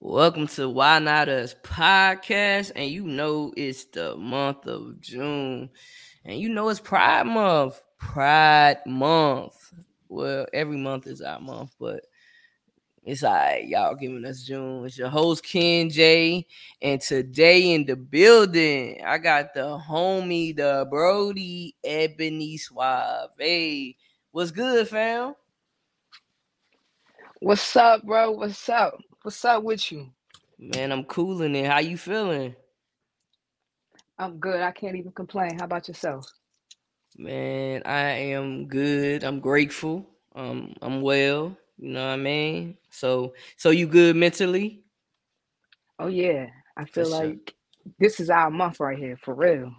Welcome to Why Not Us podcast. And you know it's the month of June. And you know it's Pride Month. Pride Month. Well, every month is our month, but it's all right. Y'all giving us June. It's your host, Ken J. And today in the building, I got the homie, the Brody Ebony Suave. Hey, what's good, fam? What's up, bro? What's up? What's up with you? Man, I'm cooling it. How you feeling? I'm good. I can't even complain. How about yourself? Man, I am good. I'm grateful. Um, I'm well. You know what I mean? So, so you good mentally? Oh yeah. I feel like this is our month right here, for real.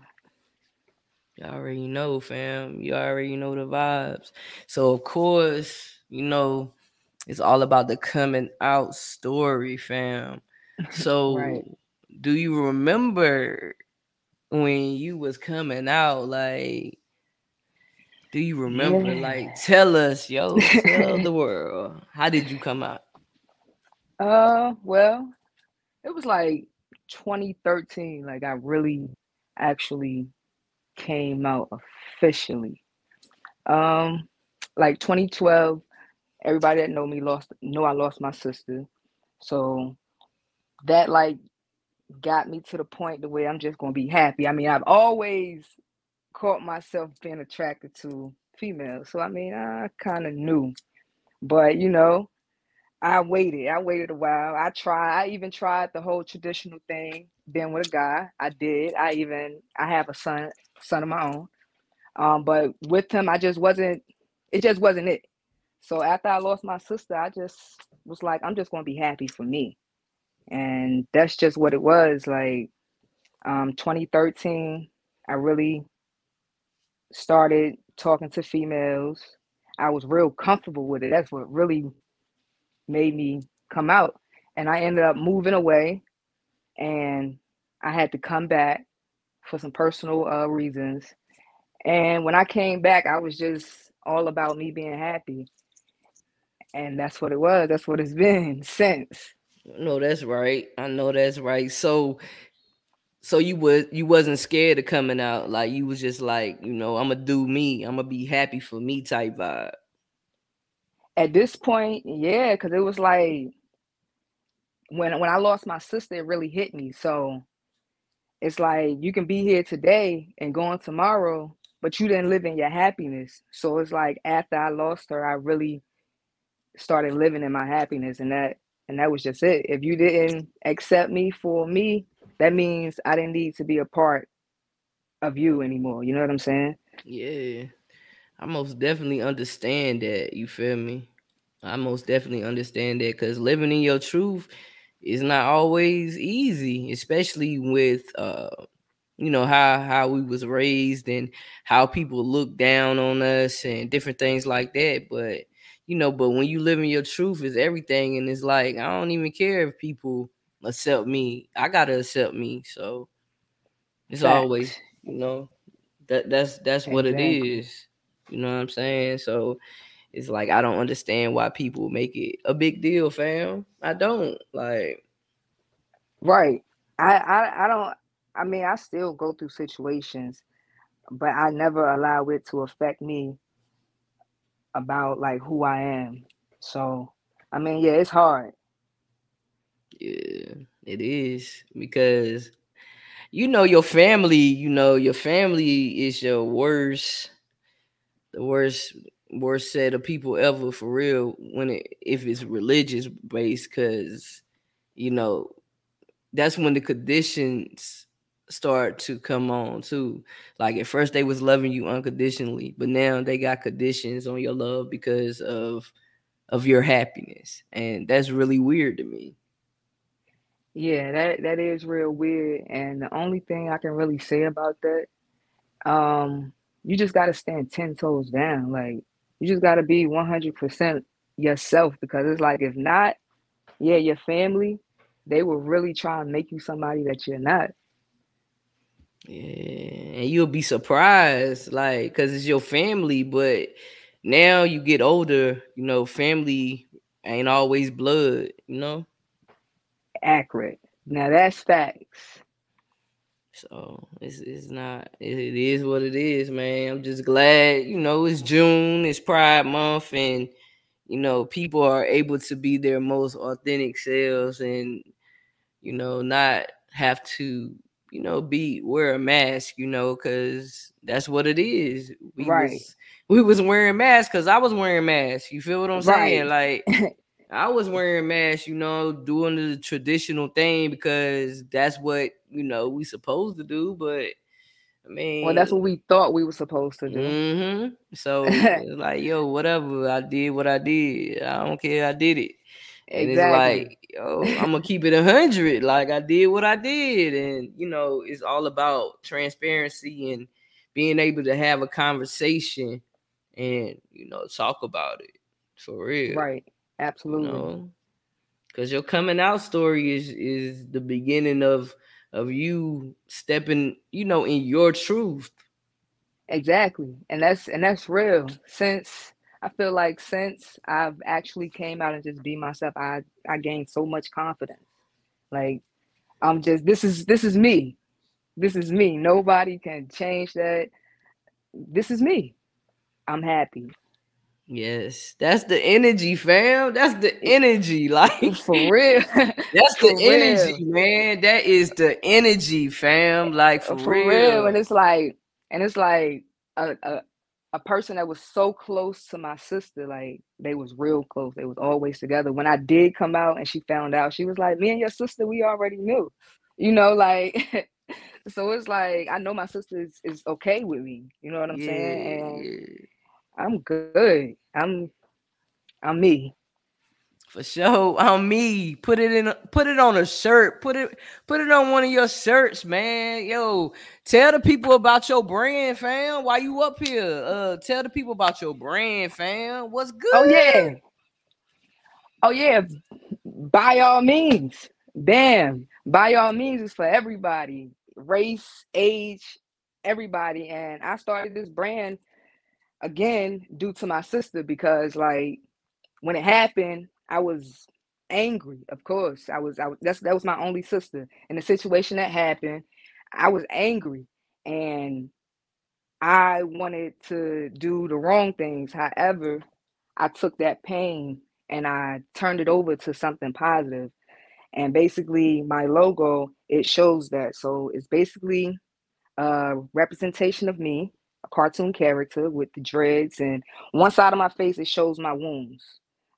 You already know, fam. You already know the vibes. So of course, you know, it's all about the coming out story, fam. So Right. do you remember when you was coming out? Like, do you remember? Yeah. Like, tell us, yo, tell the world. How did you come out? Uh, well, it was like 2013. Like I really actually came out officially. Um, like 2012, everybody that know me lost know I lost my sister. So that like got me to the point the way I'm just gonna be happy. I mean, I've always caught myself being attracted to females. So I mean, I kind of knew. But you know, I waited. I waited a while. I tried. I even tried the whole traditional thing, being with a guy. I did. I even I have a son, son of my own. Um, but with him, I just wasn't. It just wasn't it. So after I lost my sister, I just was like, I'm just gonna be happy for me, and that's just what it was. Like, um, 2013, I really started talking to females. I was real comfortable with it. That's what really made me come out. And I ended up moving away and I had to come back for some personal uh, reasons. And when I came back, I was just all about me being happy. And that's what it was. That's what it's been since. No, that's right. I know that's right. So, so you was you wasn't scared of coming out. Like you was just like, you know, I'm gonna do me. I'm gonna be happy for me type vibe. At this point, yeah, because it was like when when I lost my sister, it really hit me. So it's like you can be here today and gone tomorrow, but you didn't live in your happiness. So it's like after I lost her, I really started living in my happiness and that and that was just it. If you didn't accept me for me, that means I didn't need to be a part of you anymore. You know what I'm saying? Yeah, I most definitely understand that. You feel me? I most definitely understand that because living in your truth is not always easy, especially with uh, you know how how we was raised and how people look down on us and different things like that. But you know, but when you live in your truth, is everything, and it's like I don't even care if people accept me. I gotta accept me. So it's always, you know, that that's that's what it Exactly. is. You know what I'm saying? So it's like I don't understand why people make it a big deal, fam. I don't like. Right. I, I I don't I mean I still go through situations, but I never allow it to affect me about like who I am. So I mean, yeah, it's hard. Yeah, it is because you know your family. You know your family is your worst, the worst, worst set of people ever for real. When it if it's religious based, because you know that's when the conditions start to come on too. Like at first they was loving you unconditionally, but now they got conditions on your love because of of your happiness. And that's really weird to me. Yeah, that that is real weird. And the only thing I can really say about that, um, you just gotta stand ten toes down. Like you just gotta be one hundred percent yourself because it's like if not, yeah, your family, they will really try and make you somebody that you're not. Yeah, and you'll be surprised, like, cause it's your family, but now you get older, you know, family ain't always blood, you know. accurate. Now that's facts. So it's it's not it, it is what it is, man. I'm just glad, you know, it's June, it's Pride Month, and you know, people are able to be their most authentic selves and you know, not have to, you know, be wear a mask, you know, because that's what it is. We Right. was we was wearing masks because I was wearing masks. You feel what I'm saying? Like I was wearing masks, you know, doing the traditional thing because that's what you know we supposed to do. But I mean, well, that's what we thought we were supposed to do. hmm So like, yo, whatever. I did what I did. I don't care. I did it. And Exactly. it's like, yo, I'm gonna keep it a hundred. Like I did what I did, and you know, it's all about transparency and being able to have a conversation and you know talk about it for real. Right. You Absolutely. know, because your coming out story is is the beginning of of you stepping, you know, in your truth. Exactly. And that's and that's real. Since I feel like since I've actually came out and just be myself, I I gained so much confidence. Like I'm just this is this is me. This is me. Nobody can change that. This is me. I'm happy. Yes, that's the energy, fam. That's the energy. Like For real. that's For the energy, man. That is the energy, fam. Like for, For real. real. And it's like and it's like a, a a person that was so close to my sister, like they was real close. They was always together. When I did come out and she found out, she was like, Me and your sister, we already knew. You know, like so it's like I know my sister is, is okay with me. You know what I'm yeah, saying? And. I'm good. I'm I'm me. For sure, on me. Put it in. Put it on a shirt. Put it. Put it on one of your shirts, man. Yo, tell the people about your brand, fam. Why you up here? Uh, tell the people about your brand, fam. What's good? Oh yeah. Oh yeah. By all means. Bam. By all means is for everybody. Race, age, everybody. And I started this brand again due to my sister because like when it happened, I was angry, of course. I was I was that's that was my only sister. And the situation that happened, I was angry and I wanted to do the wrong things. However, I took that pain and I turned it over to something positive. And basically my logo, it shows that. So it's basically a representation of me, a cartoon character with the dreads, and one side of my face it shows my wounds.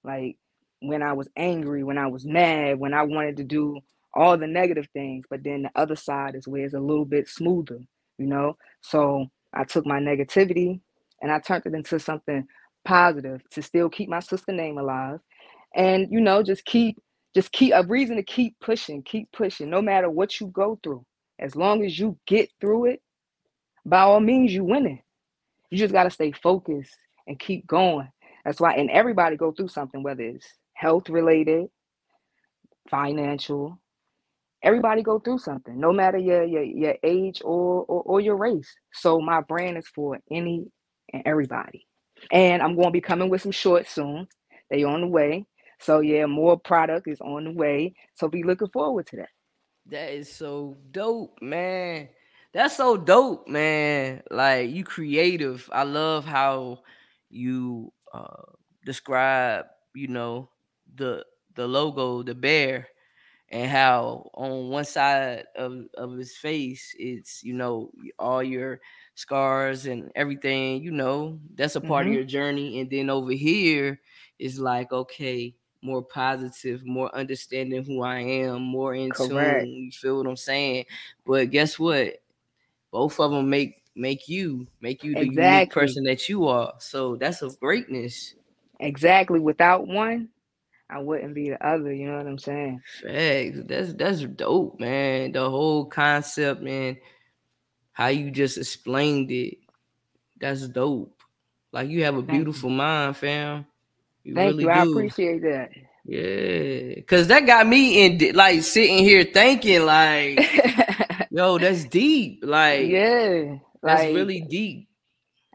Like when I was angry, when I was mad, when I wanted to do all the negative things, but then the other side is where it's a little bit smoother, you know? So I took my negativity and I turned it into something positive to still keep my sister name alive and you know just keep just keep a reason to keep pushing keep pushing no matter what you go through. As long as you get through it by all means you winning you just got to stay focused and keep going. That's why and everybody go through something whether it's health related financial everybody go through something no matter your your, your age or, or or your race so my brand is for any and everybody and i'm going to be coming with some shorts soon they on the way so yeah more product is on the way so be looking forward to that That is so dope, man. That's so dope, man. Like you creative. I love how you uh describe, you know, the the logo, the bear, and how on one side of, of his face it's, you know, all your scars and everything, you know, that's a part of hmm your journey. And then over here is like, okay, more positive, more understanding who I am, more in correct tune. You feel what I'm saying? But guess what? Both of them make make you make you the unique person that you are. So that's of greatness. exactly without one i wouldn't be the other you know what i'm saying Facts. That's that's dope, man. The whole concept, man. How you just explained it. That's dope. Like you have a beautiful mind, fam. You thank really you i appreciate that Yeah. Cause that got me in like sitting here thinking like, yo, that's deep. Like yeah that's really deep.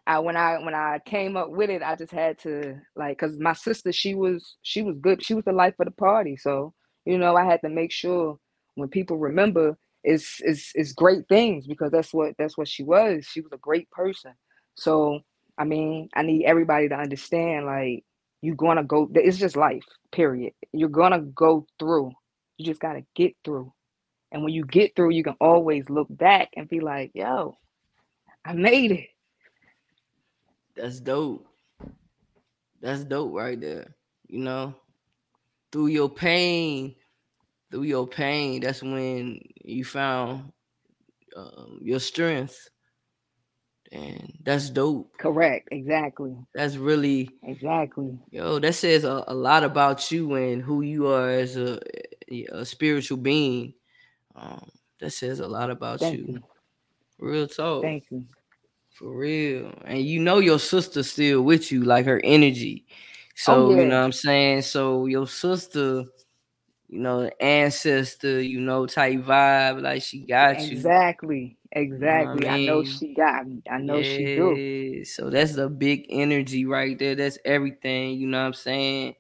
I when I when I came up with it, I just had to like because my sister she was she was good she was the life of the party so you know, I had to make sure when people remember it's it's it's great things because that's what that's what she was. She was a great person. So I mean, I need everybody to understand like you're gonna go it's just life, period. You're gonna go through. You just gotta get through. And when you get through, you can always look back and be like, yo, I made it. That's dope. That's dope right there. You know, through your pain, through your pain, that's when you found um, your strength. And that's dope. Correct. Exactly. That's really exactly. Yo, that says a, a lot about you and who you are as a, a spiritual being. Um, that says a lot about you. you. Real talk. Thank you. For real. And you know your sister still with you, like her energy. Oh, So, yeah. you know what I'm saying? So your sister, you know, ancestor, you know, type vibe, like she got you. Exactly. Exactly. I know mean? she got me. I know she do. So that's the big energy right there. That's everything, you know what I'm saying?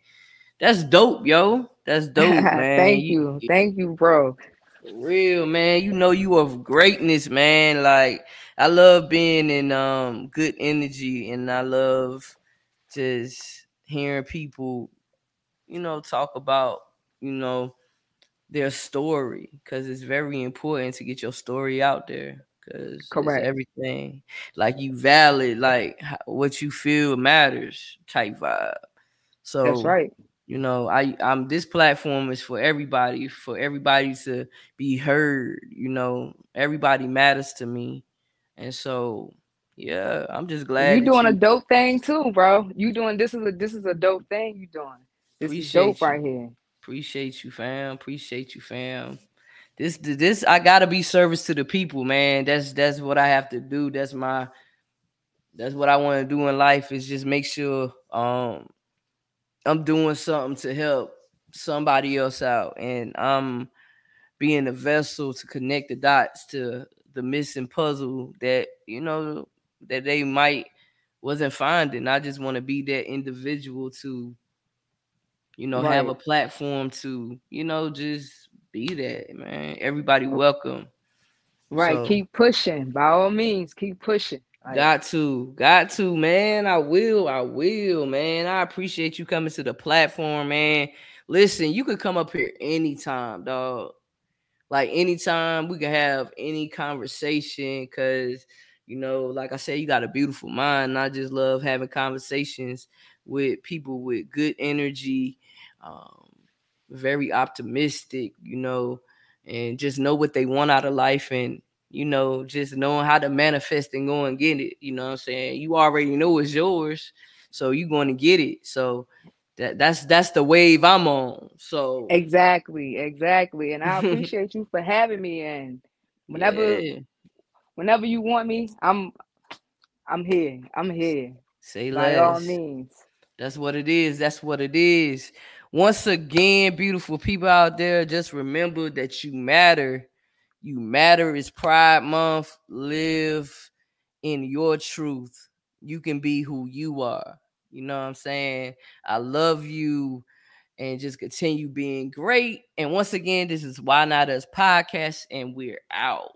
That's dope, yo. That's dope, man. Thank you. Thank you, bro. For real, man. You know you of greatness, man. Like I love being in um good energy and I love just hearing people, you know, talk about, you know, their story because it's very important to get your story out there because Correct. everything. Like you valid, like what you feel matters type vibe. So That's right. You know i i'm this platform is for everybody for everybody to be heard you know everybody matters to me and so yeah i'm just glad you're doing a dope thing too, bro. You doing this is a this is a dope thing you doing. This is dope you. right here. appreciate you fam appreciate you fam this this i gotta be service to the people man that's that's what i have to do that's my that's what i want to do in life is just make sure um i'm doing something to help somebody else out and i'm being a vessel to connect the dots to the missing puzzle that you know that they might wasn't finding. I just want to be that individual to, you know, have a platform to, you know, just be that man. Everybody welcome. Right. So- keep pushing. By all means, keep pushing. Like, Got to, got to, man. I will, I will, man. I appreciate you coming to the platform, man. Listen, you could come up here anytime, dog. Like anytime we can have any conversation, cause you know, like I said, you got a beautiful mind. I just love having conversations with people with good energy, um, very optimistic, you know, and just know what they want out of life and you know, just knowing how to manifest and go and get it. You know what I'm saying? You already know it's yours, so you're going to get it. So that that's that's the wave I'm on. So exactly, exactly. And I appreciate you for having me. And whenever yeah, whenever you want me, I'm I'm here. I'm here. say By all means. That's what it is. That's what it is. Once again, beautiful people out there, just remember that you matter. You matter. It's Pride Month. Live in your truth. You can be who you are. You know what I'm saying? I love you and just continue being great. And once again, this is Why Not Us podcast, and we're out.